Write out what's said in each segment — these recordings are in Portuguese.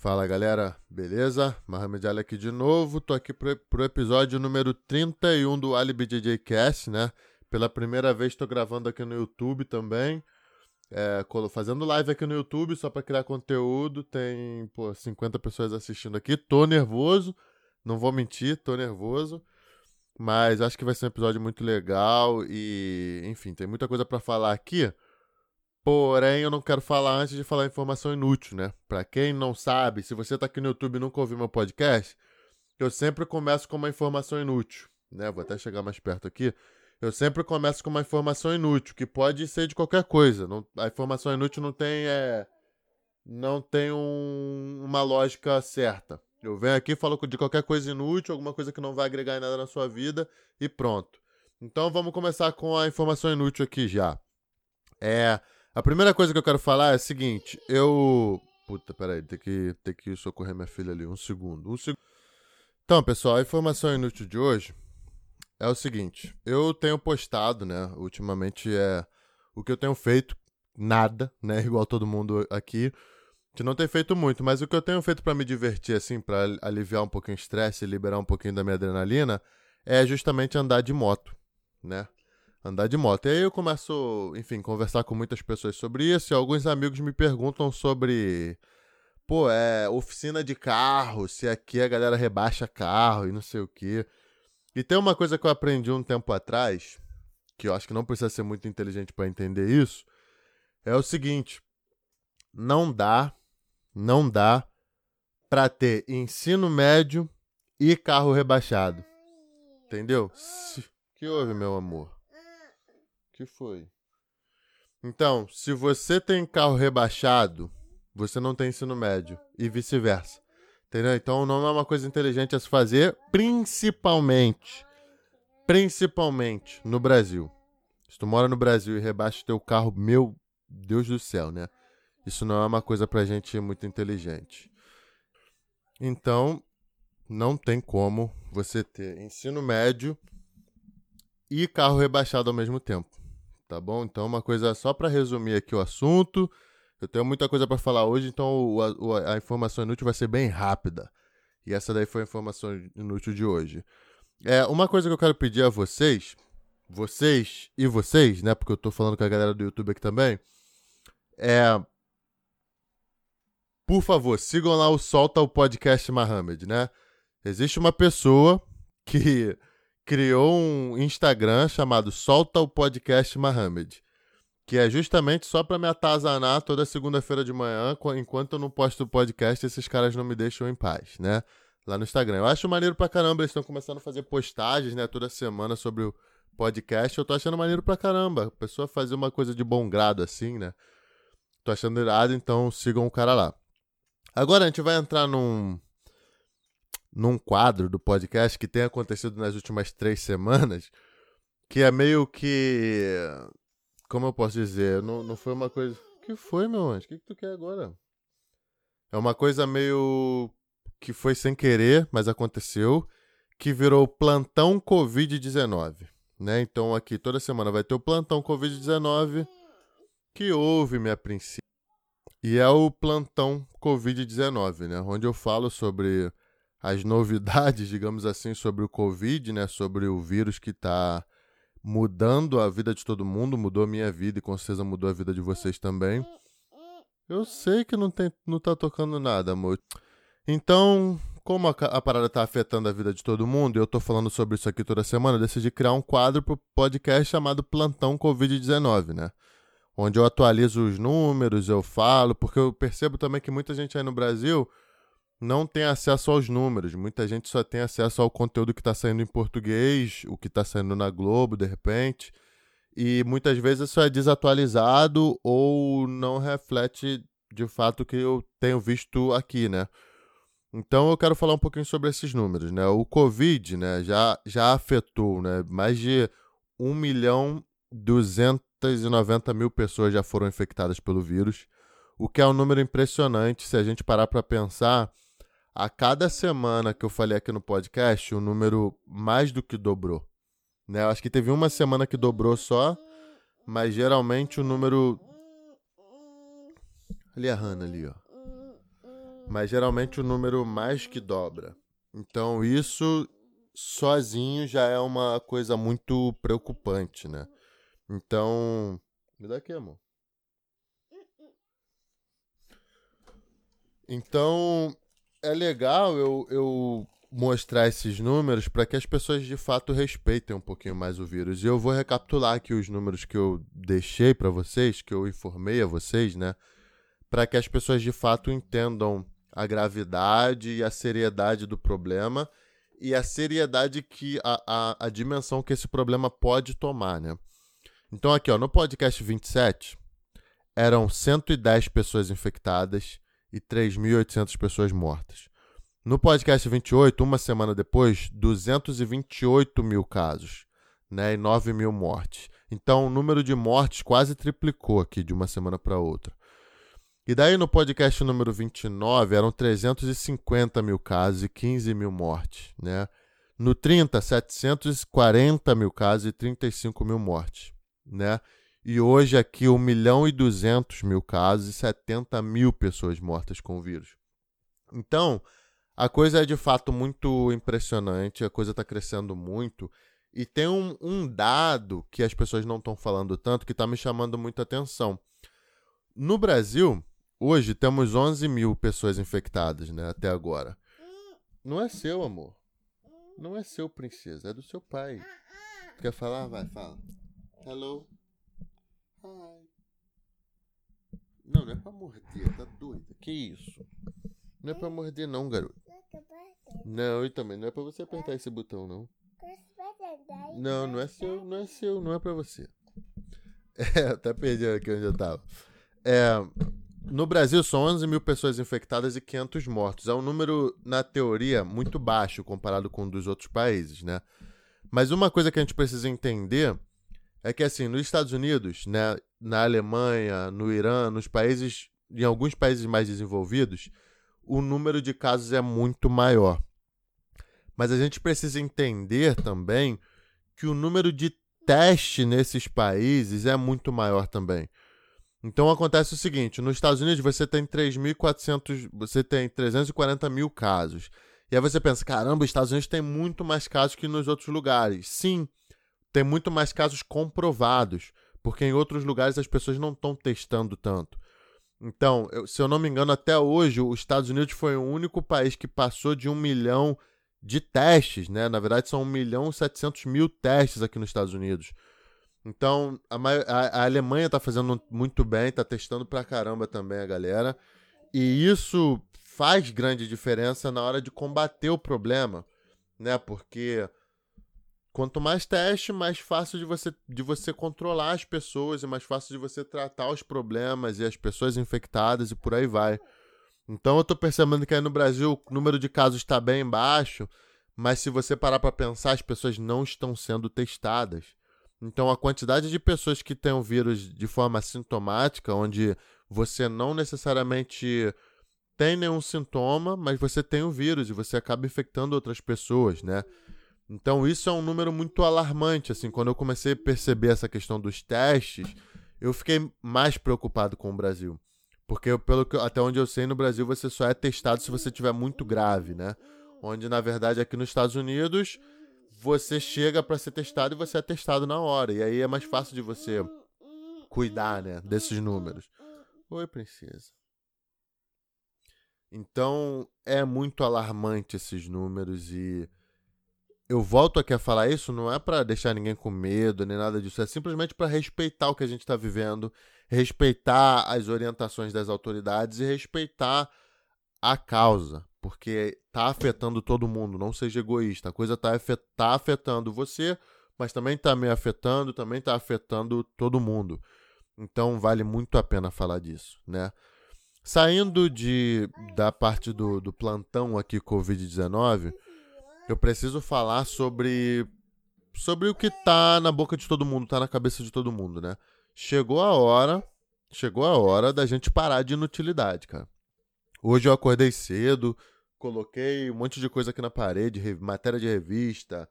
Fala galera, beleza? Mohamed Ali aqui de novo, tô aqui pro, pro episódio número 31 do Alibi DJ Cast, né? Pela primeira vez tô gravando aqui no YouTube também, é, fazendo live aqui no YouTube só para criar conteúdo, tem pô, 50 pessoas assistindo aqui, tô nervoso, não vou mentir, tô nervoso, mas acho que vai ser um episódio muito legal e, enfim, tem muita coisa para falar aqui. Porém, eu não quero falar antes de falar informação inútil, né? Para quem não sabe, se você tá aqui no YouTube e nunca ouviu meu podcast, eu sempre começo com uma informação inútil, né? Vou até chegar mais perto aqui. Eu sempre começo com uma informação inútil, que pode ser de qualquer coisa. Não, a informação inútil não tem é, não tem um, uma lógica certa. Eu venho aqui, falo de qualquer coisa inútil, alguma coisa que não vai agregar nada na sua vida e pronto. Então vamos começar com a informação inútil aqui já. É, a primeira coisa que eu quero falar é a seguinte, eu... Puta, peraí, tem que, tem que socorrer minha filha ali, um segundo, um segundo. Então, pessoal, a informação inútil de hoje é o seguinte, eu tenho postado, né, ultimamente é o que eu tenho feito, nada, né, igual todo mundo aqui, que não tem feito muito, mas o que eu tenho feito para me divertir, assim, para aliviar um pouquinho o estresse e liberar um pouquinho da minha adrenalina, é justamente andar de moto, né? Andar de moto. E aí eu começo, enfim, conversar com muitas pessoas sobre isso e alguns amigos me perguntam sobre, pô, é oficina de carro, se aqui a galera rebaixa carro e não sei o quê. E tem uma coisa que eu aprendi um tempo atrás, que eu acho que não precisa ser muito inteligente para entender isso, é o seguinte: não dá, não dá para ter ensino médio e carro rebaixado. Entendeu? que houve, meu amor? Que foi? Então, se você tem carro rebaixado, você não tem ensino médio e vice-versa. Entendeu? Então não é uma coisa inteligente a se fazer, principalmente, principalmente no Brasil. Se tu mora no Brasil e rebaixa teu carro, meu Deus do céu, né? Isso não é uma coisa pra gente muito inteligente. Então, não tem como você ter ensino médio e carro rebaixado ao mesmo tempo tá bom? Então, uma coisa só para resumir aqui o assunto. Eu tenho muita coisa para falar hoje, então o, a, informação inútil vai ser bem rápida. E essa daí foi a informação inútil de hoje. É, uma coisa que eu quero pedir a vocês, vocês e vocês, né? Porque eu tô falando com a galera do YouTube aqui também. É. Por favor, sigam lá o Solta o Podcast Mohamed, né? Existe uma pessoa que criou um Instagram chamado Solta o Podcast Mohamed, que é justamente só para me atazanar toda segunda-feira de manhã, enquanto eu não posto o podcast, esses caras não me deixam em paz, né? Lá no Instagram. Eu acho maneiro pra caramba, eles estão começando a fazer postagens, né, toda semana sobre o podcast. Eu tô achando maneiro pra caramba. A pessoa fazer uma coisa de bom grado assim, né? Tô achando irado, então sigam o cara lá. Agora a gente vai entrar num num quadro do podcast que tem acontecido nas últimas três semanas, que é meio que. Como eu posso dizer? Não, não foi uma coisa. O que foi, meu anjo? O que, que tu quer agora? É uma coisa meio. que foi sem querer, mas aconteceu, que virou plantão Covid-19. Né? Então aqui toda semana vai ter o plantão Covid-19 que houve-me a princípio. E é o plantão Covid-19, né? Onde eu falo sobre as novidades, digamos assim, sobre o Covid, né? Sobre o vírus que está mudando a vida de todo mundo, mudou a minha vida e com certeza mudou a vida de vocês também. Eu sei que não, tem, não tá tocando nada, amor. Então, como a, a parada tá afetando a vida de todo mundo, eu tô falando sobre isso aqui toda semana, eu decidi criar um quadro pro podcast chamado Plantão Covid-19, né? Onde eu atualizo os números, eu falo, porque eu percebo também que muita gente aí no Brasil não tem acesso aos números. Muita gente só tem acesso ao conteúdo que está saindo em português, o que está saindo na Globo, de repente. E muitas vezes isso é desatualizado ou não reflete de fato o que eu tenho visto aqui, né? Então eu quero falar um pouquinho sobre esses números, né? O Covid, né, já, já afetou, né? Mais de 1 milhão 290 mil pessoas já foram infectadas pelo vírus, o que é um número impressionante se a gente parar para pensar a cada semana que eu falei aqui no podcast, o número mais do que dobrou. Né? Acho que teve uma semana que dobrou só, mas geralmente o número. Ali a Hannah ali, ó. mas geralmente o número mais que dobra. Então isso sozinho já é uma coisa muito preocupante, né? Então, me dá aqui, amor. Então, é legal eu, eu mostrar esses números para que as pessoas de fato respeitem um pouquinho mais o vírus. E eu vou recapitular aqui os números que eu deixei para vocês, que eu informei a vocês, né? Para que as pessoas de fato entendam a gravidade e a seriedade do problema e a seriedade que a, a, a dimensão que esse problema pode tomar, né? Então aqui, ó, no podcast 27 eram 110 pessoas infectadas e 3.800 pessoas mortas. No podcast 28, uma semana depois, 228 mil casos né, e 9 mil mortes. Então, o número de mortes quase triplicou aqui de uma semana para outra. E daí, no podcast número 29, eram 350 mil casos e 15 mil mortes. Né? No 30, 740 mil casos e 35 mil mortes. Né? E hoje aqui 1 milhão e 200 mil casos e 70 mil pessoas mortas com o vírus. Então, a coisa é de fato muito impressionante, a coisa está crescendo muito. E tem um, um, dado que as pessoas não estão falando tanto que está me chamando muita atenção. No Brasil, hoje temos 11 mil pessoas infectadas, né, até agora. Não é seu, amor. Não é seu, princesa. É do seu pai. Quer falar? Vai, fala. Hello. Hi. Não, não é pra morder, tá doida. Que isso? Não é pra morder, não, garoto. Não, e também não é pra você apertar esse botão, não. Não, não é seu, não é seu, não é pra você. É, até perdi aqui onde eu tava. É, no Brasil são 11 mil pessoas infectadas e 500 mortos. É um número, na teoria, muito baixo comparado com o dos outros países, né? Mas uma coisa que a gente precisa entender é que, assim, nos Estados Unidos, né, na Alemanha, no Irã, nos países, em alguns países mais desenvolvidos, o número de casos é muito maior. Mas a gente precisa entender também que o número de teste nesses países é muito maior também. Então acontece o seguinte: nos Estados Unidos você tem 3.400, você tem 340 mil casos. E aí você pensa, caramba, os Estados Unidos tem muito mais casos que nos outros lugares. Sim, tem muito mais casos comprovados, porque em outros lugares as pessoas não estão testando tanto. Então, eu, se eu não me engano, até hoje, os Estados Unidos foi o único país que passou de um milhão de testes, né? Na verdade, são 1 milhão e 700 mil testes aqui nos Estados Unidos. Então, a, a, a Alemanha está fazendo muito bem, está testando pra caramba também a galera. E isso faz grande diferença na hora de combater o problema, né? Porque Quanto mais teste, mais fácil de você, de você controlar as pessoas e mais fácil de você tratar os problemas e as pessoas infectadas e por aí vai. Então eu estou percebendo que aí no Brasil o número de casos está bem baixo, mas se você parar para pensar, as pessoas não estão sendo testadas. Então a quantidade de pessoas que têm o vírus de forma sintomática, onde você não necessariamente tem nenhum sintoma, mas você tem o vírus e você acaba infectando outras pessoas, né? Então isso é um número muito alarmante, assim, quando eu comecei a perceber essa questão dos testes, eu fiquei mais preocupado com o Brasil. Porque pelo que, até onde eu sei, no Brasil você só é testado se você tiver muito grave, né? Onde na verdade aqui nos Estados Unidos você chega para ser testado e você é testado na hora. E aí é mais fácil de você cuidar, né, desses números. Oi, princesa. Então é muito alarmante esses números e eu volto aqui a falar isso não é para deixar ninguém com medo nem nada disso, é simplesmente para respeitar o que a gente está vivendo, respeitar as orientações das autoridades e respeitar a causa, porque está afetando todo mundo, não seja egoísta. A coisa está tá afetando você, mas também está me afetando, também está afetando todo mundo. Então vale muito a pena falar disso, né? Saindo de, da parte do, do plantão aqui Covid-19, eu preciso falar sobre sobre o que tá na boca de todo mundo, tá na cabeça de todo mundo, né? Chegou a hora, chegou a hora da gente parar de inutilidade, cara. Hoje eu acordei cedo, coloquei um monte de coisa aqui na parede, matéria de revista,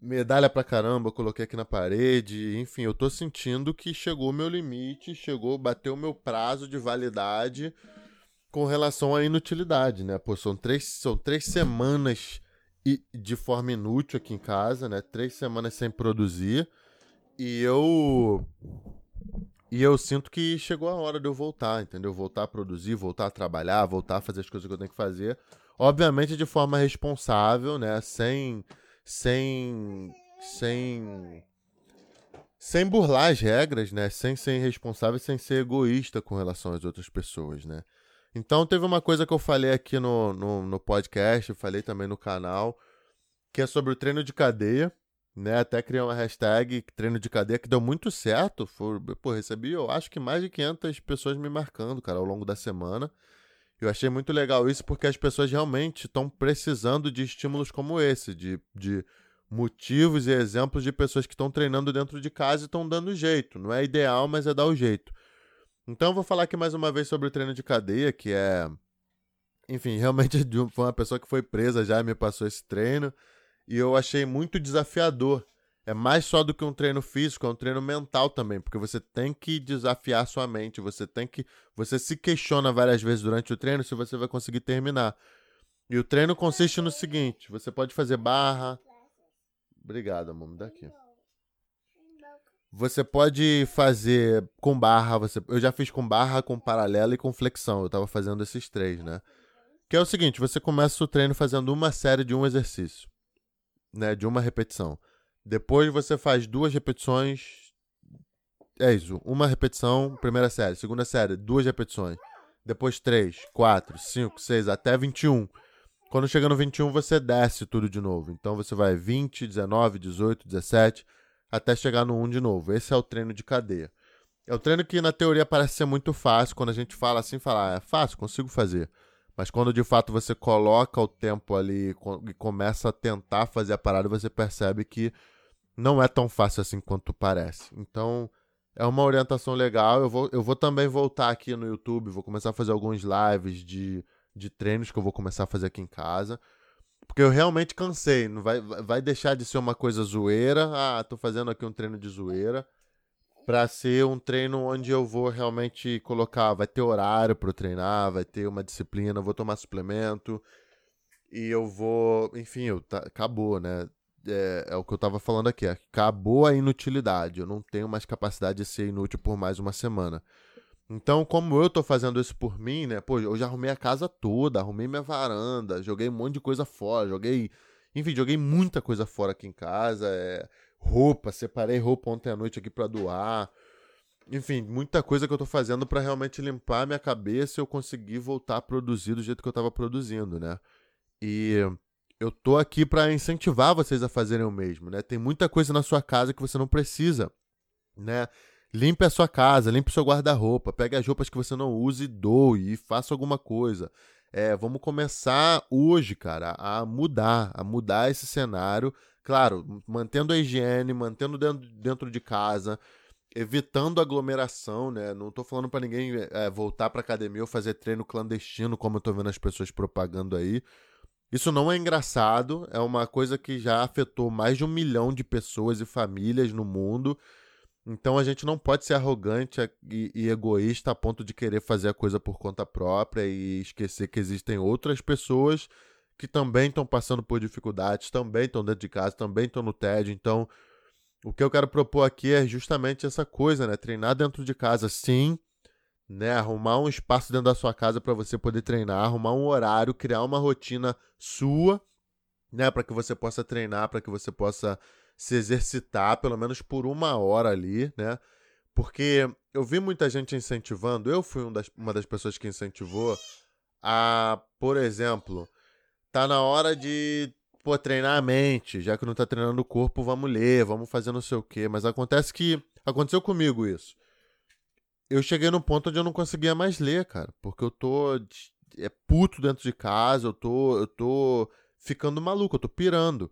medalha pra caramba, coloquei aqui na parede, enfim, eu tô sentindo que chegou o meu limite, chegou, bateu o meu prazo de validade com relação à inutilidade, né? Pô, são três, são três semanas de forma inútil aqui em casa, né? Três semanas sem produzir. E eu. E eu sinto que chegou a hora de eu voltar, entendeu? Voltar a produzir, voltar a trabalhar, voltar a fazer as coisas que eu tenho que fazer. Obviamente de forma responsável, né? Sem. Sem. Sem. Sem burlar as regras, né? Sem ser irresponsável, sem ser egoísta com relação às outras pessoas, né? Então teve uma coisa que eu falei aqui no, no, no podcast, falei também no canal, que é sobre o treino de cadeia, né? Até criei uma hashtag treino de cadeia que deu muito certo. Foi, pô, recebi, eu acho que mais de 500 pessoas me marcando, cara, ao longo da semana. Eu achei muito legal isso porque as pessoas realmente estão precisando de estímulos como esse, de, de motivos e exemplos de pessoas que estão treinando dentro de casa e estão dando jeito. Não é ideal, mas é dar o jeito. Então vou falar aqui mais uma vez sobre o treino de cadeia, que é. Enfim, realmente foi uma pessoa que foi presa já me passou esse treino. E eu achei muito desafiador. É mais só do que um treino físico, é um treino mental também, porque você tem que desafiar sua mente, você tem que. Você se questiona várias vezes durante o treino se você vai conseguir terminar. E o treino consiste no seguinte: você pode fazer barra. Obrigado, amor, me dá aqui. Você pode fazer com barra, você... eu já fiz com barra, com paralela e com flexão. Eu tava fazendo esses três, né? Que é o seguinte, você começa o treino fazendo uma série de um exercício, né, de uma repetição. Depois você faz duas repetições é isso, uma repetição, primeira série, segunda série, duas repetições. Depois três, quatro, cinco, seis, até 21. Quando chega no 21, você desce tudo de novo. Então você vai 20, 19, 18, 17, até chegar no 1 de novo. Esse é o treino de cadeia. É o treino que na teoria parece ser muito fácil, quando a gente fala assim, fala, ah, é fácil, consigo fazer. Mas quando de fato você coloca o tempo ali e começa a tentar fazer a parada, você percebe que não é tão fácil assim quanto parece. Então, é uma orientação legal. Eu vou, eu vou também voltar aqui no YouTube, vou começar a fazer alguns lives de, de treinos que eu vou começar a fazer aqui em casa. Porque eu realmente cansei. Não vai, vai deixar de ser uma coisa zoeira. Ah, tô fazendo aqui um treino de zoeira. Pra ser um treino onde eu vou realmente colocar. Vai ter horário para treinar, vai ter uma disciplina, vou tomar suplemento. E eu vou. Enfim, eu, tá, acabou, né? É, é, o que eu tava falando aqui. Acabou a inutilidade. Eu não tenho mais capacidade de ser inútil por mais uma semana. Então, como eu tô fazendo isso por mim, né? Pô, eu já arrumei a casa toda, arrumei minha varanda, joguei um monte de coisa fora, joguei. Enfim, joguei muita coisa fora aqui em casa. É, roupa, separei roupa ontem à noite aqui para doar. Enfim, muita coisa que eu tô fazendo para realmente limpar minha cabeça e eu conseguir voltar a produzir do jeito que eu tava produzindo, né? E eu tô aqui para incentivar vocês a fazerem o mesmo, né? Tem muita coisa na sua casa que você não precisa, né? Limpe a sua casa, limpe o seu guarda-roupa, pegue as roupas que você não usa e doe e faça alguma coisa. É, vamos começar hoje, cara, a mudar, a mudar esse cenário. Claro, mantendo a higiene, mantendo dentro, dentro de casa, evitando aglomeração, né? Não tô falando para ninguém é, voltar pra academia ou fazer treino clandestino, como eu tô vendo as pessoas propagando aí. Isso não é engraçado, é uma coisa que já afetou mais de um milhão de pessoas e famílias no mundo. Então a gente não pode ser arrogante e, e, egoísta a ponto de querer fazer a coisa por conta própria e esquecer que existem outras pessoas que também estão passando por dificuldades, também estão dentro de casa, também estão no TED. Então, o que eu quero propor aqui é justamente essa coisa, né? Treinar dentro de casa, sim, né? Arrumar um espaço dentro da sua casa para você poder treinar, arrumar um horário, criar uma rotina sua, né? Para que você possa treinar, para que você possa se exercitar pelo menos por uma hora ali, né? Porque eu vi muita gente incentivando, eu fui um das, uma das pessoas que incentivou a, por exemplo, tá na hora de pô, treinar a mente, já que não tá treinando o corpo, vamos ler, vamos fazer não sei o quê. Mas acontece que aconteceu comigo isso. Eu cheguei num ponto onde eu não conseguia mais ler, cara, porque eu tô é puto dentro de casa, eu tô eu tô ficando maluco, eu tô pirando.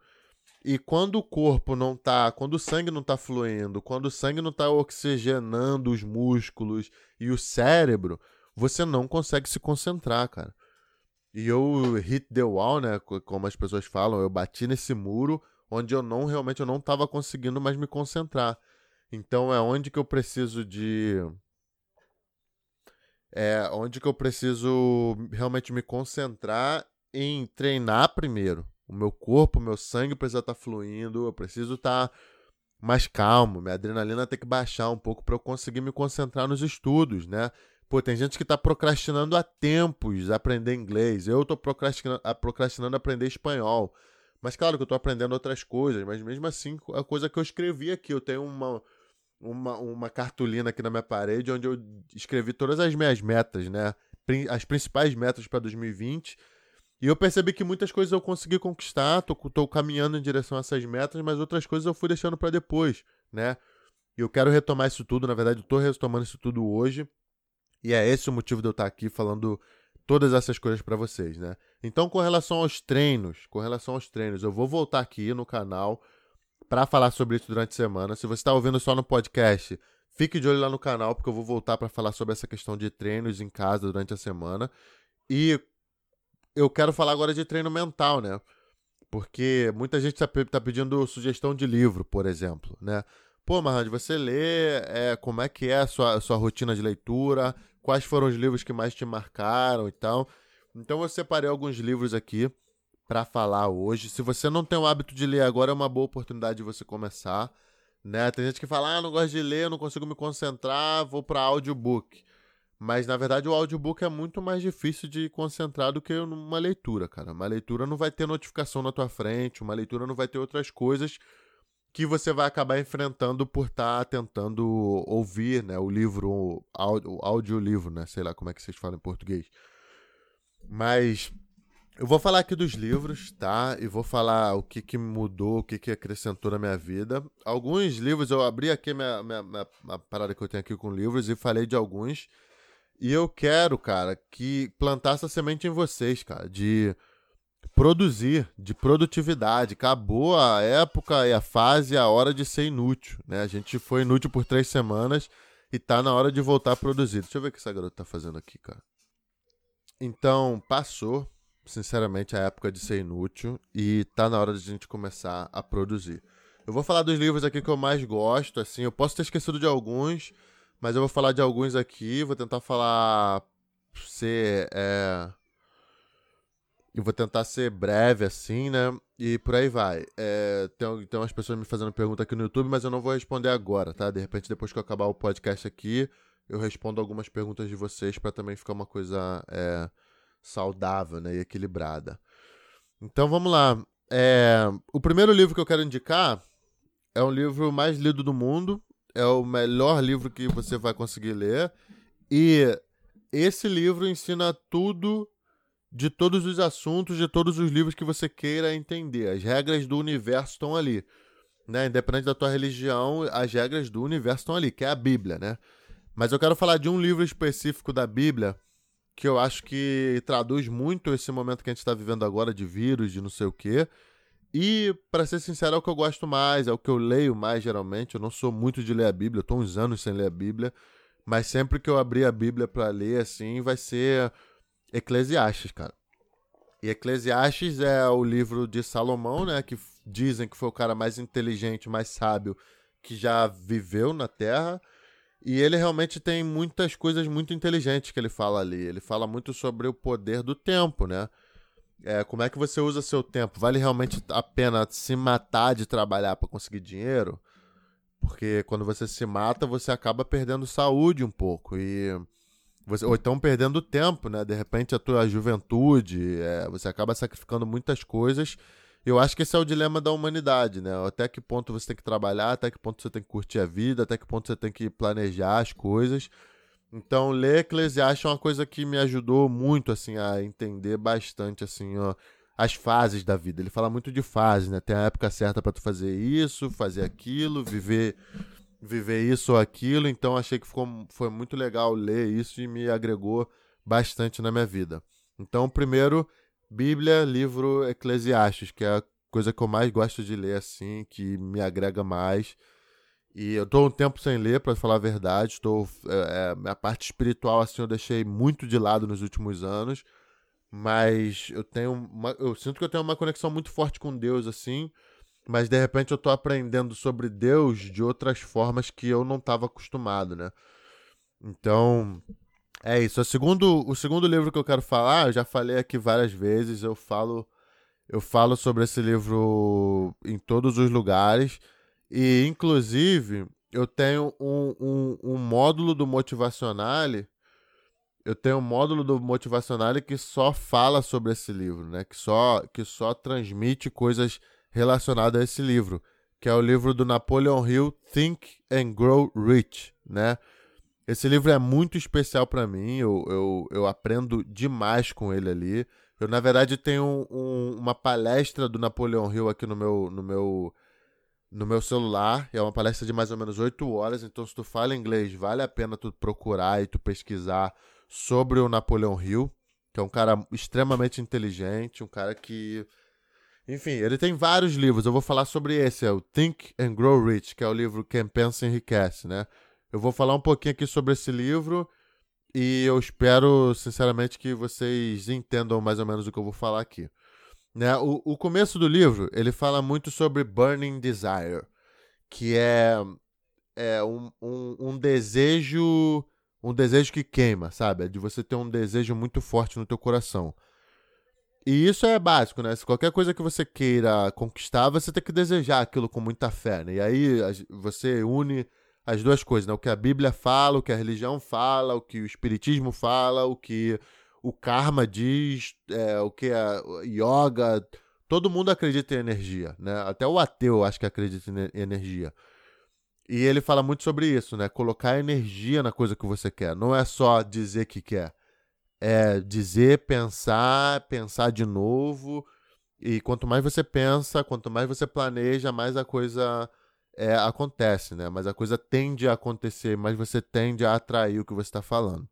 E quando o corpo não tá, quando o sangue não tá fluindo, quando o sangue não tá oxigenando os músculos e o cérebro, você não consegue se concentrar, cara. E eu hit the wall, né, como as pessoas falam, eu bati nesse muro onde eu não realmente eu não estava conseguindo mais me concentrar. Então é onde que eu preciso de é onde que eu preciso realmente me concentrar em treinar primeiro. O meu corpo, o meu sangue precisa estar tá fluindo, eu preciso estar tá mais calmo, minha adrenalina tem que baixar um pouco para eu conseguir me concentrar nos estudos, né? Pô, tem gente que está procrastinando há tempos aprender inglês. Eu estou procrastinando, procrastinando aprender espanhol. Mas claro que eu estou aprendendo outras coisas, mas mesmo assim, a coisa que eu escrevi aqui, eu tenho uma, uma, uma cartolina aqui na minha parede onde eu escrevi todas as minhas metas, né? As principais metas para 2020. E eu percebi que muitas coisas eu consegui conquistar, tô, tô caminhando em direção a essas metas, mas outras coisas eu fui deixando para depois, né? E eu quero retomar isso tudo, na verdade, eu tô retomando isso tudo hoje. E é esse o motivo de eu estar aqui falando todas essas coisas para vocês, né? Então, com relação aos treinos, com relação aos treinos, eu vou voltar aqui no canal para falar sobre isso durante a semana. Se você está ouvindo só no podcast, fique de olho lá no canal, porque eu vou voltar para falar sobre essa questão de treinos em casa durante a semana. E eu quero falar agora de treino mental, né? Porque muita gente está tá pedindo sugestão de livro, por exemplo, né? Pô, Marrand, você lê, é, como é que é a sua, a sua rotina de leitura, quais foram os livros que mais te marcaram e tal. Então eu separei alguns livros aqui para falar hoje. Se você não tem o hábito de ler agora, é uma boa oportunidade de você começar. Né? Tem gente que fala, ah, não gosto de ler, não consigo me concentrar, vou para audiobook. Mas na verdade o audiobook é muito mais difícil de concentrar do que uma leitura, cara. Uma leitura não vai ter notificação na tua frente, uma leitura não vai ter outras coisas que você vai acabar enfrentando por estar tá tentando ouvir, né, o livro, o audiolivro, né, sei lá como é que vocês falam em português. Mas eu vou falar aqui dos livros, tá? E vou falar o que, que mudou, o que, que acrescentou na minha vida. Alguns livros, eu abri aqui minha, minha, minha, minha parada que eu tenho aqui com livros e falei de alguns. E eu quero, cara, que plantar essa semente em vocês, cara, de produzir, de produtividade. Acabou a época e a fase, a hora de ser inútil, né? A gente foi inútil por três semanas e tá na hora de voltar a produzir. Deixa eu ver o que essa garota tá fazendo aqui, cara. Então, passou sinceramente, a época de ser inútil e tá na hora de a gente começar a produzir. Eu vou falar dos livros aqui que eu mais gosto, assim, eu posso ter esquecido de alguns, mas eu vou falar de alguns aqui, vou tentar falar ser é... eu vou tentar ser breve assim, né? E por aí vai. É, tem, tem umas pessoas me fazendo pergunta aqui no YouTube, mas eu não vou responder agora, tá? De repente, depois que eu acabar o podcast aqui, eu respondo algumas perguntas de vocês para também ficar uma coisa é, saudável né, e equilibrada. Então vamos lá. É, o primeiro livro que eu quero indicar é um livro mais lido do mundo. É o melhor livro que você vai conseguir ler. E esse livro ensina tudo de todos os assuntos, de todos os livros que você queira entender. As regras do universo estão ali. Né? Independente da tua religião, as regras do universo estão ali, que é a Bíblia, né? Mas eu quero falar de um livro específico da Bíblia que eu acho que traduz muito esse momento que a gente está vivendo agora de vírus, de não sei o quê. E, para ser sincero, é o que eu gosto mais, é o que eu leio mais geralmente. Eu não sou muito de ler a Bíblia, eu uns anos sem ler a Bíblia, mas sempre que eu abrir a Bíblia para ler, assim, vai ser Eclesiastes, cara. E Eclesiastes é o livro de Salomão, né? Que dizem que foi o cara mais inteligente, mais sábio que já viveu na Terra. E ele realmente tem muitas coisas muito inteligentes que ele fala ali. Ele fala muito sobre o poder do tempo, né? É, como é que você usa seu tempo? Vale realmente a pena se matar de trabalhar para conseguir dinheiro? Porque quando você se mata, você acaba perdendo saúde um pouco. E você, ou então perdendo tempo, né? De repente a tua juventude, é, você acaba sacrificando muitas coisas eu acho que esse é o dilema da humanidade, né? Até que ponto você tem que trabalhar, até que ponto você tem que curtir a vida, até que ponto você tem que planejar as coisas. Então, ler Eclesiastes é uma coisa que me ajudou muito, assim, a entender bastante, assim, ó, as fases da vida. Ele fala muito de fases, né? Tem a época certa para tu fazer isso, fazer aquilo, viver viver isso ou aquilo. Então, achei que ficou, foi muito legal ler isso e me agregou bastante na minha vida. Então, primeiro, Bíblia, livro Eclesiastes, que é a coisa que eu mais gosto de ler, assim, que me agrega mais. E eu tô um tempo sem ler, para falar a verdade. Estou, é, é, a parte espiritual, assim, eu deixei muito de lado nos últimos anos. Mas eu tenho uma, eu sinto que eu tenho uma conexão muito forte com Deus, assim. Mas de repente eu tô aprendendo sobre Deus de outras formas que eu não estava acostumado, né? Então, É isso. O segundo, o segundo livro que eu quero falar, eu já falei aqui várias vezes, eu falo, eu falo sobre esse livro em todos os lugares. E, inclusive, eu tenho um, um, um módulo do Motivacionale. Eu tenho um módulo do Motivacionale que só fala sobre esse livro, né? Que só, que só transmite coisas relacionadas a esse livro, que é o livro do Napoleon Hill, Think and Grow Rich, né? Esse livro é muito especial para mim, eu, eu, eu, aprendo demais com ele ali. Eu, na verdade, tenho um, uma palestra do Napoleon Hill aqui no meu, no, meu, no meu celular. É uma palestra de mais ou menos 8 horas, então se tu fala inglês, vale a pena tu procurar e tu pesquisar sobre o Napoleon Hill, que é um cara extremamente inteligente, um cara que... Enfim, ele tem vários livros. Eu vou falar sobre esse, é o Think and Grow Rich, que é o livro Quem Pensa Enriquece, né? Eu vou falar um pouquinho aqui sobre esse livro e eu espero, sinceramente, que vocês entendam mais ou menos o que eu vou falar aqui. Né? O, o começo do livro, ele fala muito sobre burning desire, que é, é um, um, um desejo um desejo que queima, sabe? É de você ter um desejo muito forte no teu coração. E isso é básico, né? Se qualquer coisa que você queira conquistar, você tem que desejar aquilo com muita fé, né? E aí você une as duas coisas, né? O que a Bíblia fala, o que a religião fala, o que o Espiritismo fala, o que o karma diz, é, o que a yoga. Todo mundo acredita em energia, né? Até o ateu acho que acredita em energia. E ele fala muito sobre isso, né? Colocar energia na coisa que você quer. Não é só dizer que quer. É dizer, pensar, pensar de novo. E quanto mais você pensa, quanto mais você planeja, mais a coisa é, acontece, né? Mas a coisa tende a acontecer, mas você tende a atrair o que você está falando.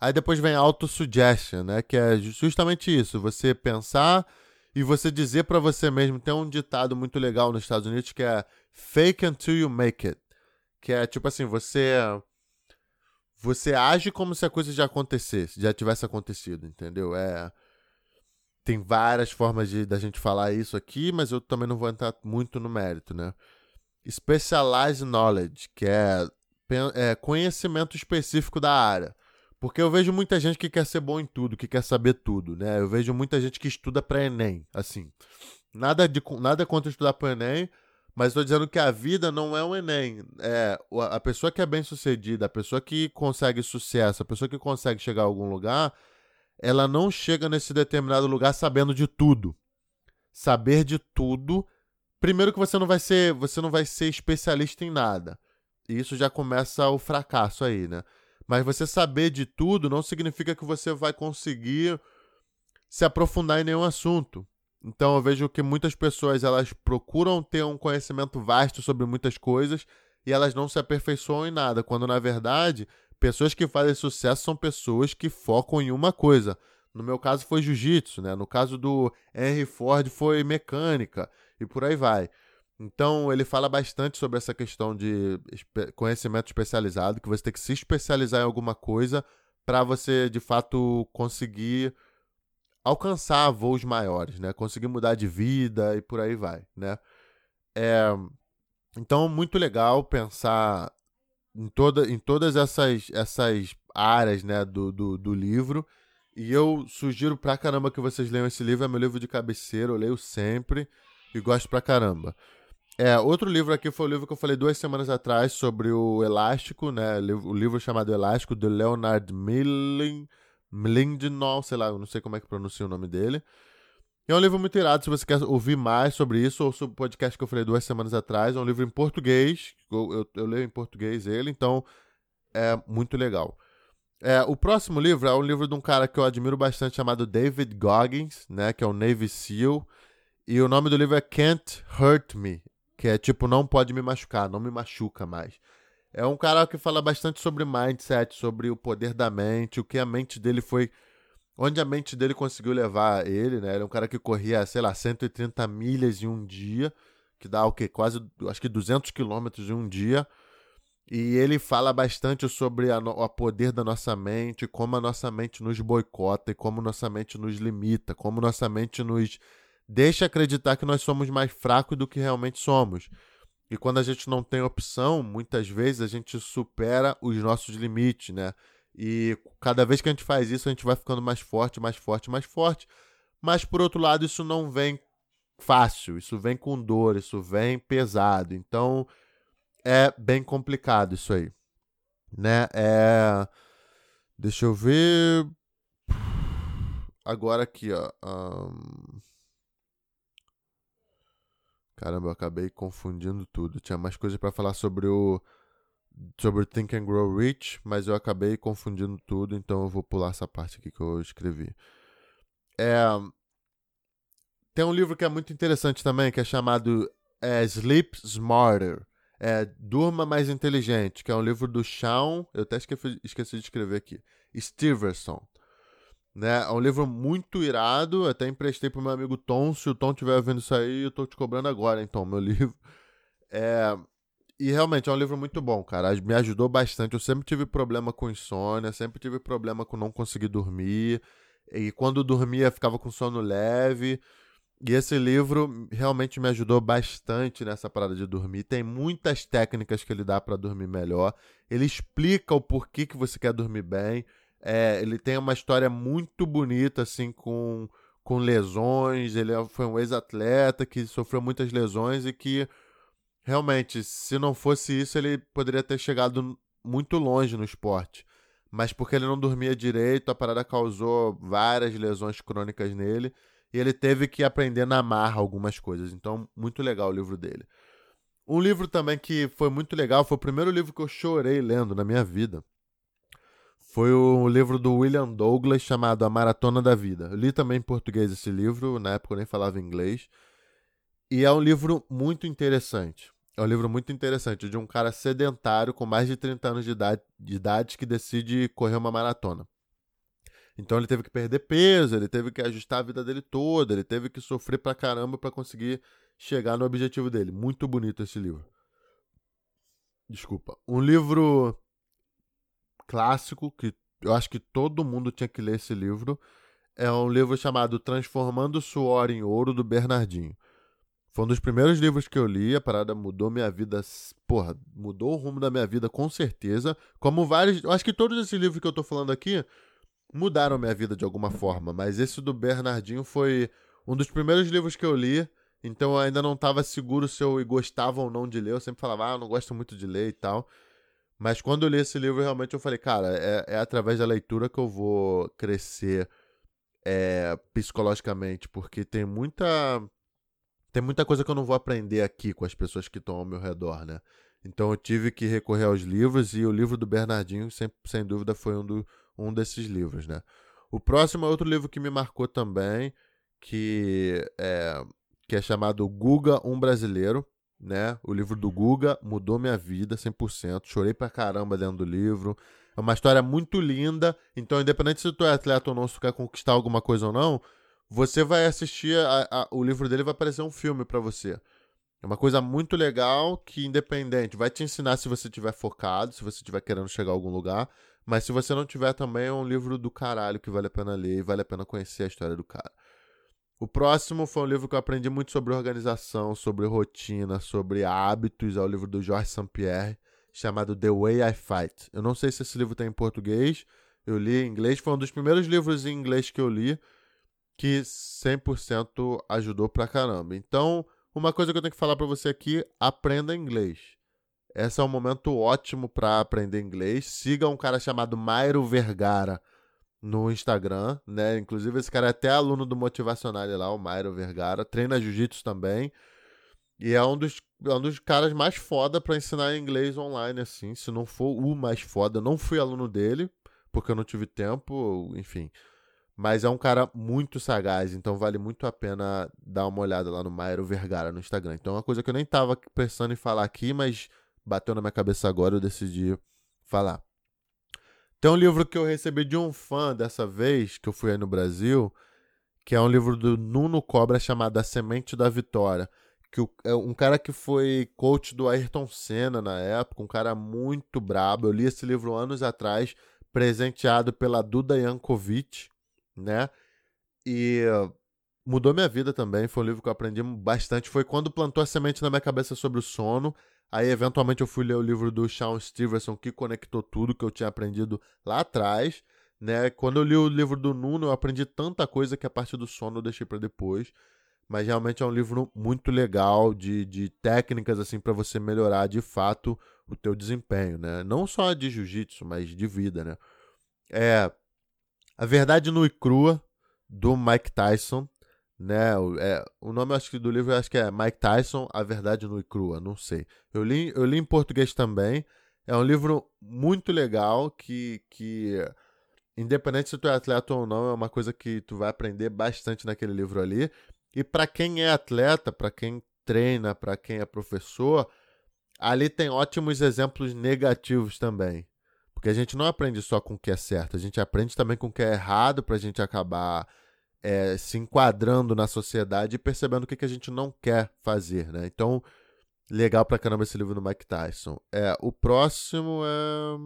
Aí depois vem auto-suggestion, né? Que é justamente isso, você pensar e você dizer para você mesmo. Tem um ditado muito legal nos Estados Unidos que é fake until you make it. Que é tipo assim, você você age como se a coisa já acontecesse, já tivesse acontecido, entendeu? É tem várias formas de da gente falar isso aqui, mas eu também não vou entrar muito no mérito, né? Specialized Knowledge, que é, é conhecimento específico da área. Porque eu vejo muita gente que quer ser bom em tudo, que quer saber tudo, né? Eu vejo muita gente que estuda para Enem, assim. Nada, de, nada contra estudar para Enem, mas estou dizendo que a vida não é um Enem. É, a pessoa que é bem sucedida, a pessoa que consegue sucesso, a pessoa que consegue chegar a algum lugar, ela não chega nesse determinado lugar sabendo de tudo. Saber de tudo Primeiro que você não vai ser, você não vai ser especialista em nada. E isso já começa o fracasso aí, né? Mas você saber de tudo não significa que você vai conseguir se aprofundar em nenhum assunto. Então eu vejo que muitas pessoas elas procuram ter um conhecimento vasto sobre muitas coisas e elas não se aperfeiçoam em nada, quando na verdade, pessoas que fazem sucesso são pessoas que focam em uma coisa. No meu caso foi jiu-jitsu, né? No caso do Henry Ford foi mecânica e por aí vai. Então, ele fala bastante sobre essa questão de conhecimento especializado, que você tem que se especializar em alguma coisa para você, de fato, conseguir alcançar voos maiores, né? Conseguir mudar de vida e por aí vai, né? É... Então, muito legal pensar em, toda, em todas essas, essas áreas né, do, do, do livro. E eu sugiro pra caramba que vocês leiam esse livro. É meu livro de cabeceira, eu leio sempre e gosto pra caramba. É, outro livro aqui foi o livro que eu falei duas semanas atrás sobre o Elástico, né? O livro chamado Elástico, de Leonard Milling, sei lá, não sei como é que pronuncia o nome dele. É um livro muito irado, se você quer ouvir mais sobre isso, ou sobre o podcast que eu falei duas semanas atrás. É um livro em português, eu, eu, eu leio em português ele, então é muito legal. É, o próximo livro é um livro de um cara que eu admiro bastante, chamado David Goggins, né? Que é um Navy SEAL. E o nome do livro é Can't Hurt Me, que é tipo, não pode me machucar, não me machuca mais. É um cara que fala bastante sobre mindset, sobre o poder da mente, o que a mente dele foi. Onde a mente dele conseguiu levar ele, né? Ele é um cara que corria, sei lá, 130 milhas em um dia, que dá o quê? Quase, acho que 200 quilômetros em um dia. E ele fala bastante sobre a, o poder da nossa mente, como a nossa mente nos boicota e como nossa mente nos limita, como nossa mente nos deixa acreditar que nós somos mais fracos do que realmente somos. E quando a gente não tem opção, muitas vezes a gente supera os nossos limites, né? E cada vez que a gente faz isso, a gente vai ficando mais forte, mais forte, mais forte. Mas por outro lado, isso não vem fácil, isso vem com dor, isso vem pesado. Então é bem complicado isso aí, né? É Deixa eu ver agora aqui, ó. Um... Caramba, eu acabei confundindo tudo. Tinha mais coisas para falar sobre o sobre Think and Grow Rich, mas eu acabei confundindo tudo, então eu vou pular essa parte aqui que eu escrevi. É, tem um livro que é muito interessante também, que é chamado é, Sleep Smarter. É, Durma Mais Inteligente, que é um livro do Sean, eu até esqueci, esqueci de escrever aqui, Stevenson. Né? É um livro muito irado, até emprestei pro meu amigo Tom, se o Tom estiver vendo isso aí, eu tô te cobrando agora, então, meu livro. É, e realmente é um livro muito bom, cara. Me ajudou bastante. Eu sempre tive problema com insônia, sempre tive problema com não conseguir dormir. E quando dormia, ficava com sono leve. E esse livro realmente me ajudou bastante nessa parada de dormir. Tem muitas técnicas que ele dá para dormir melhor. Ele explica o porquê que você quer dormir bem. É, ele tem uma história muito bonita, assim, com, com lesões. Ele é, foi um ex-atleta que sofreu muitas lesões e que realmente, se não fosse isso, ele poderia ter chegado muito longe no esporte. Mas porque ele não dormia direito, a parada causou várias lesões crônicas nele. E ele teve que aprender na marra algumas coisas. Então, muito legal o livro dele. Um livro também que foi muito legal, foi o primeiro livro que eu chorei lendo na minha vida. Foi o livro do William Douglas chamado A Maratona da Vida. Eu li também em português esse livro, na época eu nem falava inglês. E é um livro muito interessante. É um livro muito interessante de um cara sedentário com mais de 30 anos de idade, de idade que decide correr uma maratona. Então ele teve que perder peso, ele teve que ajustar a vida dele toda, ele teve que sofrer pra caramba para conseguir chegar no objetivo dele. Muito bonito esse livro. Desculpa. Um livro clássico que eu acho que todo mundo tinha que ler esse livro. É um livro chamado Transformando Suor em Ouro do Bernardinho. Foi um dos primeiros livros que eu li, a parada mudou minha vida, porra, mudou o rumo da minha vida com certeza. Como vários, eu acho que todos esses livros que eu tô falando aqui mudaram minha vida de alguma forma, mas esse do Bernardinho foi um dos primeiros livros que eu li, então eu ainda não estava seguro se eu gostava ou não de ler. Eu sempre falava, ah, eu não gosto muito de ler e tal. Mas quando eu li esse livro, realmente eu falei, cara, é, é através da leitura que eu vou crescer é, psicologicamente, porque tem muita tem muita coisa que eu não vou aprender aqui com as pessoas que estão ao meu redor, né? Então eu tive que recorrer aos livros e o livro do Bernardinho, sem, sem dúvida, foi um, do, um desses livros, né? O próximo é outro livro que me marcou também, que é, que é chamado Guga, um Brasileiro, né? O livro do Guga mudou minha vida 100%. Chorei pra caramba dentro do livro. É uma história muito linda. Então, independente se tu é atleta ou não, se tu quer conquistar alguma coisa ou não, você vai assistir a, a, o livro dele vai parecer um filme para você. É uma coisa muito legal que, independente, vai te ensinar se você estiver focado, se você estiver querendo chegar a algum lugar. Mas se você não tiver também, é um livro do caralho que vale a pena ler e vale a pena conhecer a história do cara. O próximo foi um livro que eu aprendi muito sobre organização, sobre rotina, sobre hábitos. É o livro do Georges Saint-Pierre, chamado The Way I Fight. Eu não sei se esse livro tem em português, eu li em inglês. Foi um dos primeiros livros em inglês que eu li que 100% ajudou pra caramba. Então, uma coisa que eu tenho que falar para você aqui, aprenda inglês. Esse é um momento ótimo para aprender inglês. Siga um cara chamado Mairo Vergara no Instagram, né? Inclusive esse cara é até aluno do Motivacional lá, o Mairo Vergara, treina jiu-jitsu também. E é um dos, é um dos caras mais foda para ensinar inglês online, assim. Se não for o mais foda, eu não fui aluno dele, porque eu não tive tempo, enfim. Mas é um cara muito sagaz, então vale muito a pena dar uma olhada lá no Mairo Vergara no Instagram. Então é uma coisa que eu nem tava pensando em falar aqui, mas bateu na minha cabeça agora, eu decidi falar. Tem um livro que eu recebi de um fã dessa vez, que eu fui aí no Brasil, que é um livro do Nuno Cobra chamado A Semente da Vitória. Que é um cara que foi coach do Ayrton Senna na época, um cara muito brabo. Eu li esse livro anos atrás, presenteado pela Duda Yankovic né? E mudou minha vida também. Foi um livro que eu aprendi bastante. Foi quando plantou a semente na minha cabeça sobre o sono. Aí, eventualmente, eu fui ler o livro do Sean Stevenson, que conectou tudo que eu tinha aprendido lá atrás. Né? Quando eu li o livro do Nuno, eu aprendi tanta coisa que a parte do sono eu deixei para depois. Mas realmente é um livro muito legal de, de técnicas assim para você melhorar de fato o teu desempenho, né? Não só de jiu-jitsu, mas de vida, né? É A Verdade Nua e Crua, do Mike Tyson, né? É, o nome acho que do livro acho que é Mike Tyson, A Verdade Nua e Crua, não sei. Eu li, eu li em português também. É um livro muito legal que, que independente se tu é atleta ou não, é uma coisa que tu vai aprender bastante naquele livro ali. E para quem é atleta, para quem treina, para quem é professor, ali tem ótimos exemplos negativos também. Porque a gente não aprende só com o que é certo, a gente aprende também com o que é errado para a gente acabar é, se enquadrando na sociedade e percebendo o que, que a gente não quer fazer, né? Então, legal pra caramba esse livro do Mike Tyson. É, o próximo é.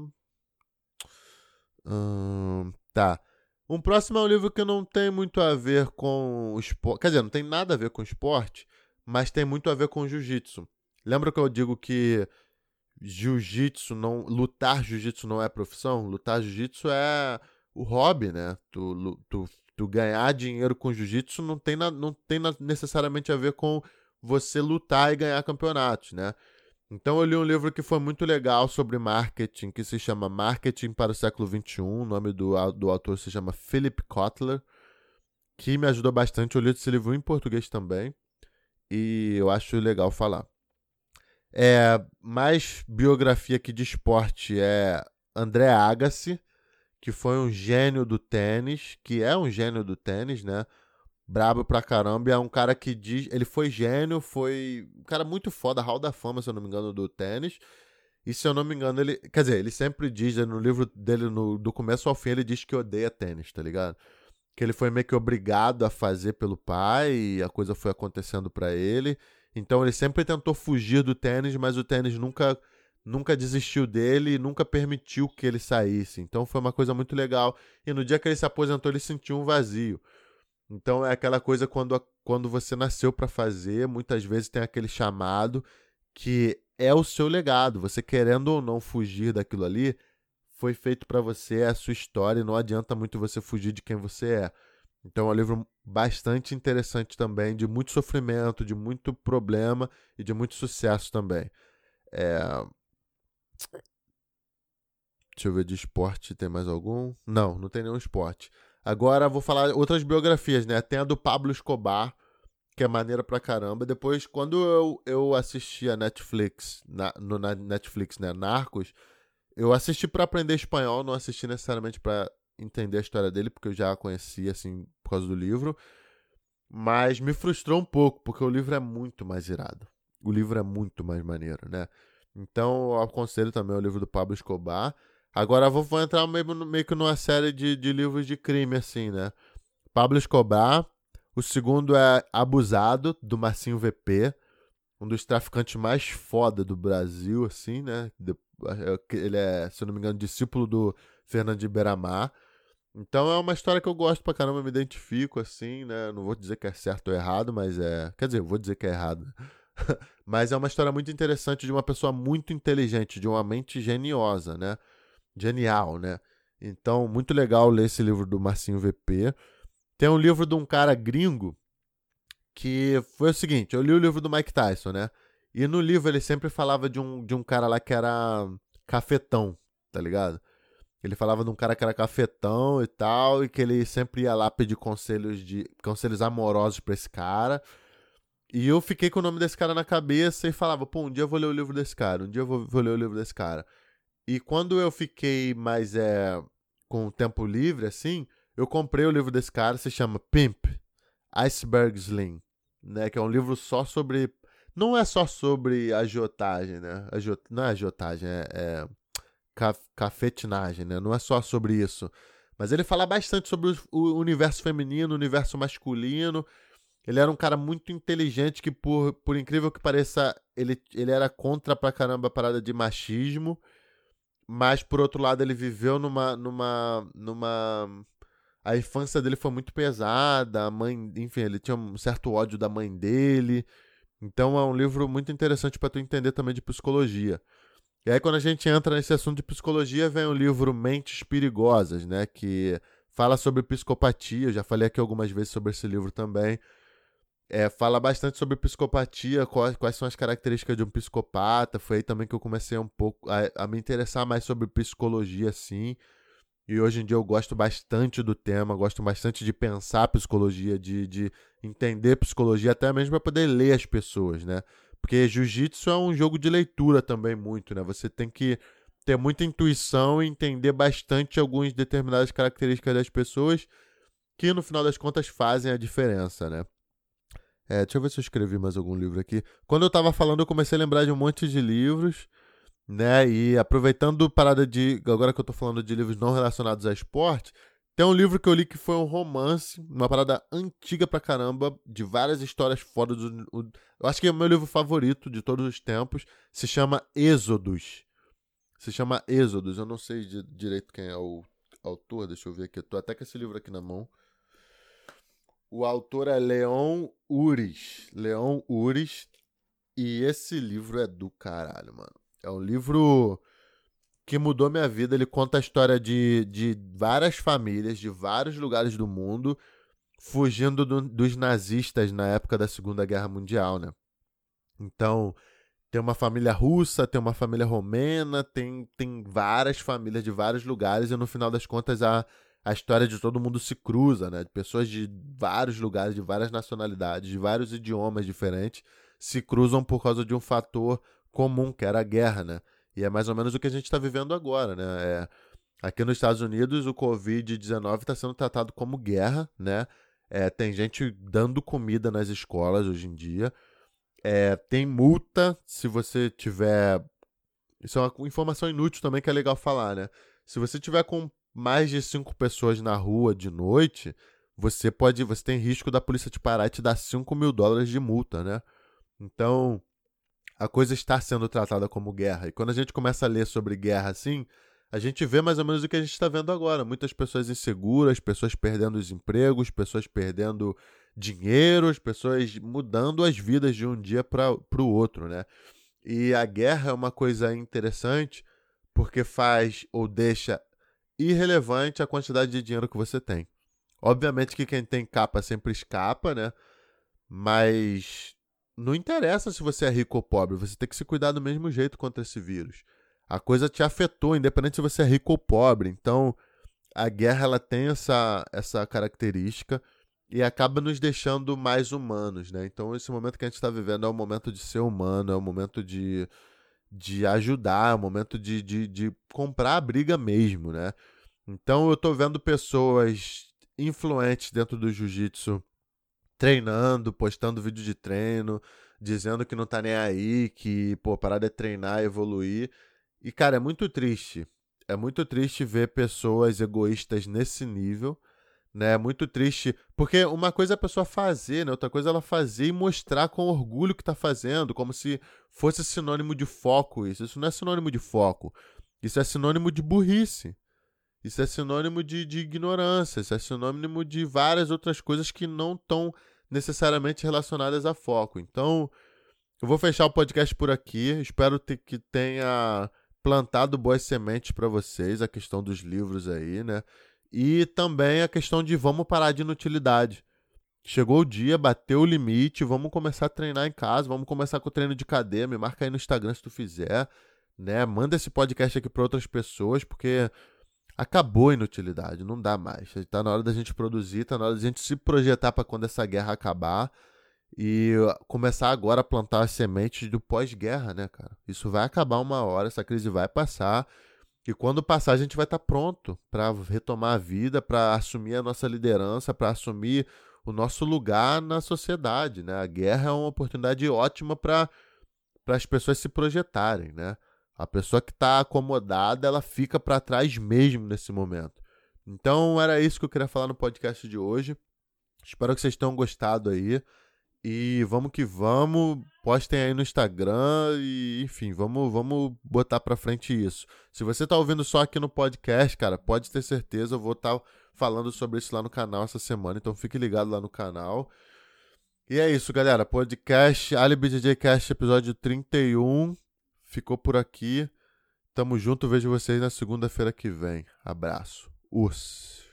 Hum, tá. Um próximo é um livro que não tem muito a ver com esporte. Quer dizer, não tem nada a ver com esporte, mas tem muito a ver com jiu-jitsu. Lembra que eu digo que jiu-jitsu não. Lutar jiu-jitsu não é profissão? Lutar jiu-jitsu é o hobby, né? Tu, tu, tu ganhar dinheiro com jiu-jitsu não tem, na, não tem na, necessariamente a ver com você lutar e ganhar campeonatos, né? Então eu li um livro que foi muito legal sobre marketing, que se chama Marketing para o Século XXI. O nome do, do autor se chama Philip Kotler, que me ajudou bastante. Eu li esse livro em português também e eu acho legal falar. É, mais biografia aqui de esporte é André Agassi, que foi um gênio do tênis, que é um gênio do tênis, né? brabo pra caramba. E é um cara que diz. Ele foi gênio, foi um cara muito foda, Hall da Fama, se eu não me engano, do tênis. E se eu não me engano, ele. Quer dizer, ele sempre diz, no livro dele, no, do começo ao fim, ele diz que odeia tênis, tá ligado? Que ele foi meio que obrigado a fazer pelo pai e a coisa foi acontecendo para ele. Então ele sempre tentou fugir do tênis, mas o tênis nunca nunca desistiu dele e nunca permitiu que ele saísse. Então foi uma coisa muito legal. E no dia que ele se aposentou, ele sentiu um vazio. Então é aquela coisa quando, quando você nasceu para fazer, muitas vezes tem aquele chamado que é o seu legado. Você querendo ou não fugir daquilo ali, foi feito para você, é a sua história, e não adianta muito você fugir de quem você é. Então é um livro bastante interessante também, de muito sofrimento, de muito problema e de muito sucesso também. É... Deixa eu ver de esporte, tem mais algum? Não, não tem nenhum esporte. Agora vou falar outras biografias, né? Tem a do Pablo Escobar, que é maneira pra caramba. Depois, quando eu, eu assisti a Netflix, na, no, na Netflix, né? Narcos, eu assisti para aprender espanhol, não assisti necessariamente para entender a história dele, porque eu já a conhecia, assim, por causa do livro. Mas me frustrou um pouco, porque o livro é muito mais irado. O livro é muito mais maneiro, né? Então, eu aconselho também o livro do Pablo Escobar. Agora vou, vou entrar meio, meio que numa série de, de livros de crime, assim, né? Pablo Escobar. O segundo é Abusado, do Marcinho VP. Um dos traficantes mais foda do Brasil, assim, né? É, ele é, se eu não me engano, discípulo do Fernando de Beiramar. Então é uma história que eu gosto pra caramba, me identifico, assim, né? Não vou dizer que é certo ou errado, mas é. Quer dizer, eu vou dizer que é errado. mas é uma história muito interessante de uma pessoa muito inteligente, de uma mente geniosa, né? Genial, né? Então, muito legal ler esse livro do Marcinho VP. Tem um livro de um cara gringo que foi o seguinte: eu li o livro do Mike Tyson, né? E no livro ele sempre falava de um, de um cara lá que era cafetão, tá ligado? Ele falava de um cara que era cafetão e tal, e que ele sempre ia lá pedir conselhos de conselhos amorosos para esse cara. E eu fiquei com o nome desse cara na cabeça e falava, pô, um dia eu vou ler o livro desse cara, um dia eu vou, vou ler o livro desse cara. E quando eu fiquei mais é, com tempo livre, assim, eu comprei o livro desse cara, se chama Pimp, Iceberg Slim, né? Que é um livro só sobre. Não é só sobre agiotagem, né? Agiot... Não é agiotagem, é, é cafetinagem, né? Não é só sobre isso. Mas ele fala bastante sobre o universo feminino, o universo masculino. Ele era um cara muito inteligente que, por, por incrível que pareça, ele, ele era contra pra caramba a parada de machismo mas por outro lado ele viveu numa numa numa a infância dele foi muito pesada, a mãe, enfim, ele tinha um certo ódio da mãe dele. Então é um livro muito interessante para tu entender também de psicologia. E aí quando a gente entra nesse assunto de psicologia, vem o livro Mentes Perigosas, né, que fala sobre psicopatia. Eu já falei aqui algumas vezes sobre esse livro também. É, fala bastante sobre psicopatia, quais, quais, são as características de um psicopata. Foi aí também que eu comecei um pouco a, a me interessar mais sobre psicologia, assim. E hoje em dia eu gosto bastante do tema, gosto bastante de pensar psicologia, de, de entender psicologia, até mesmo para poder ler as pessoas, né? Porque jiu-jitsu é um jogo de leitura também muito, né? Você tem que ter muita intuição e entender bastante algumas determinadas características das pessoas que no final das contas fazem a diferença, né? É, deixa eu ver se eu escrevi mais algum livro aqui. Quando eu tava falando, eu comecei a lembrar de um monte de livros né? E aproveitando parada de. Agora que eu tô falando de livros não relacionados a esporte, tem um livro que eu li que foi um romance, uma parada antiga pra caramba, de várias histórias fora do. eu acho que é o meu livro favorito de todos os tempos. Se chama Êxodos. Se chama Êxodos. Eu não sei de, direito quem é o autor, deixa eu ver aqui. Eu tô até com esse livro aqui na mão. O autor é Leon Uris. Leon Uris. E esse livro é do caralho, mano. É um livro que mudou minha vida. Ele conta a história de, de várias famílias, de vários lugares do mundo, fugindo do, dos nazistas na época da Segunda Guerra Mundial, né? Então, tem uma família russa, tem uma família romena, tem, tem várias famílias de vários lugares, e no final das contas a, a história de todo mundo se cruza, né? Pessoas de vários lugares, de várias nacionalidades, de vários idiomas diferentes, se cruzam por causa de um fator comum, que era a guerra, né? E é mais ou menos o que a gente está vivendo agora, né? É, aqui nos Estados Unidos, o Covid-19 está sendo tratado como guerra, né? É, tem gente dando comida nas escolas hoje em dia. É, tem multa se você tiver. Isso é uma informação inútil também que é legal falar, né? Se você tiver com mais de cinco pessoas na rua de noite, você pode. Você tem risco da polícia te parar e te dar 5 mil dólares de multa, né? Então, a coisa está sendo tratada como guerra. E quando a gente começa a ler sobre guerra assim, a gente vê mais ou menos o que a gente está vendo agora. Muitas pessoas inseguras, pessoas perdendo os empregos, pessoas perdendo dinheiro, as pessoas mudando as vidas de um dia para o outro, né? E a guerra é uma coisa interessante porque faz ou deixa irrelevante a quantidade de dinheiro que você tem. Obviamente que quem tem capa sempre escapa, né? Mas não interessa se você é rico ou pobre, você tem que se cuidar do mesmo jeito contra esse vírus. A coisa te afetou, independente se você é rico ou pobre. Então, a guerra ela tem essa, essa característica e acaba nos deixando mais humanos, né? Então, esse momento que a gente está vivendo é o momento de ser humano, é o momento de, de ajudar, é o momento de, de, de comprar a briga mesmo, né? Então, eu estou vendo pessoas influentes dentro do jiu-jitsu treinando, postando vídeo de treino, dizendo que não tá nem aí, que, pô, a parada é treinar, evoluir. E, cara, é muito triste. É muito triste ver pessoas egoístas nesse nível, né? É muito triste. Porque uma coisa é a pessoa fazer, né? Outra coisa é ela fazer e mostrar com orgulho que tá fazendo, como se fosse sinônimo de foco isso. Isso não é sinônimo de foco. Isso é sinônimo de burrice. Isso é sinônimo de, de ignorância. Isso é sinônimo de várias outras coisas que não estão necessariamente relacionadas a foco. Então, eu vou fechar o podcast por aqui. Espero que tenha plantado boas sementes para vocês, a questão dos livros aí, né? E também a questão de vamos parar de inutilidade. Chegou o dia, bateu o limite, vamos começar a treinar em casa, vamos começar com o treino de cadeia, me marca aí no Instagram se tu fizer, né? Manda esse podcast aqui para outras pessoas, porque acabou a inutilidade, não dá mais. Está na hora da gente produzir, está na hora da gente se projetar para quando essa guerra acabar e começar agora a plantar as sementes do pós-guerra, né, cara? Isso vai acabar uma hora, essa crise vai passar. E quando passar, a gente vai estar tá pronto para retomar a vida, para assumir a nossa liderança, para assumir o nosso lugar na sociedade, né? A guerra é uma oportunidade ótima para as pessoas se projetarem, né? A pessoa que está acomodada, ela fica para trás mesmo nesse momento. Então era isso que eu queria falar no podcast de hoje. Espero que vocês tenham gostado aí. E vamos que vamos. Postem aí no Instagram e, enfim, vamos, vamos botar pra frente isso. Se você tá ouvindo só aqui no podcast, cara, pode ter certeza, eu vou estar tá falando sobre isso lá no canal essa semana. Então fique ligado lá no canal. E é isso, galera. Podcast Alibi DJ Cast, episódio 31. Ficou por aqui. Tamo junto. Vejo vocês na segunda-feira que vem. Abraço. Us.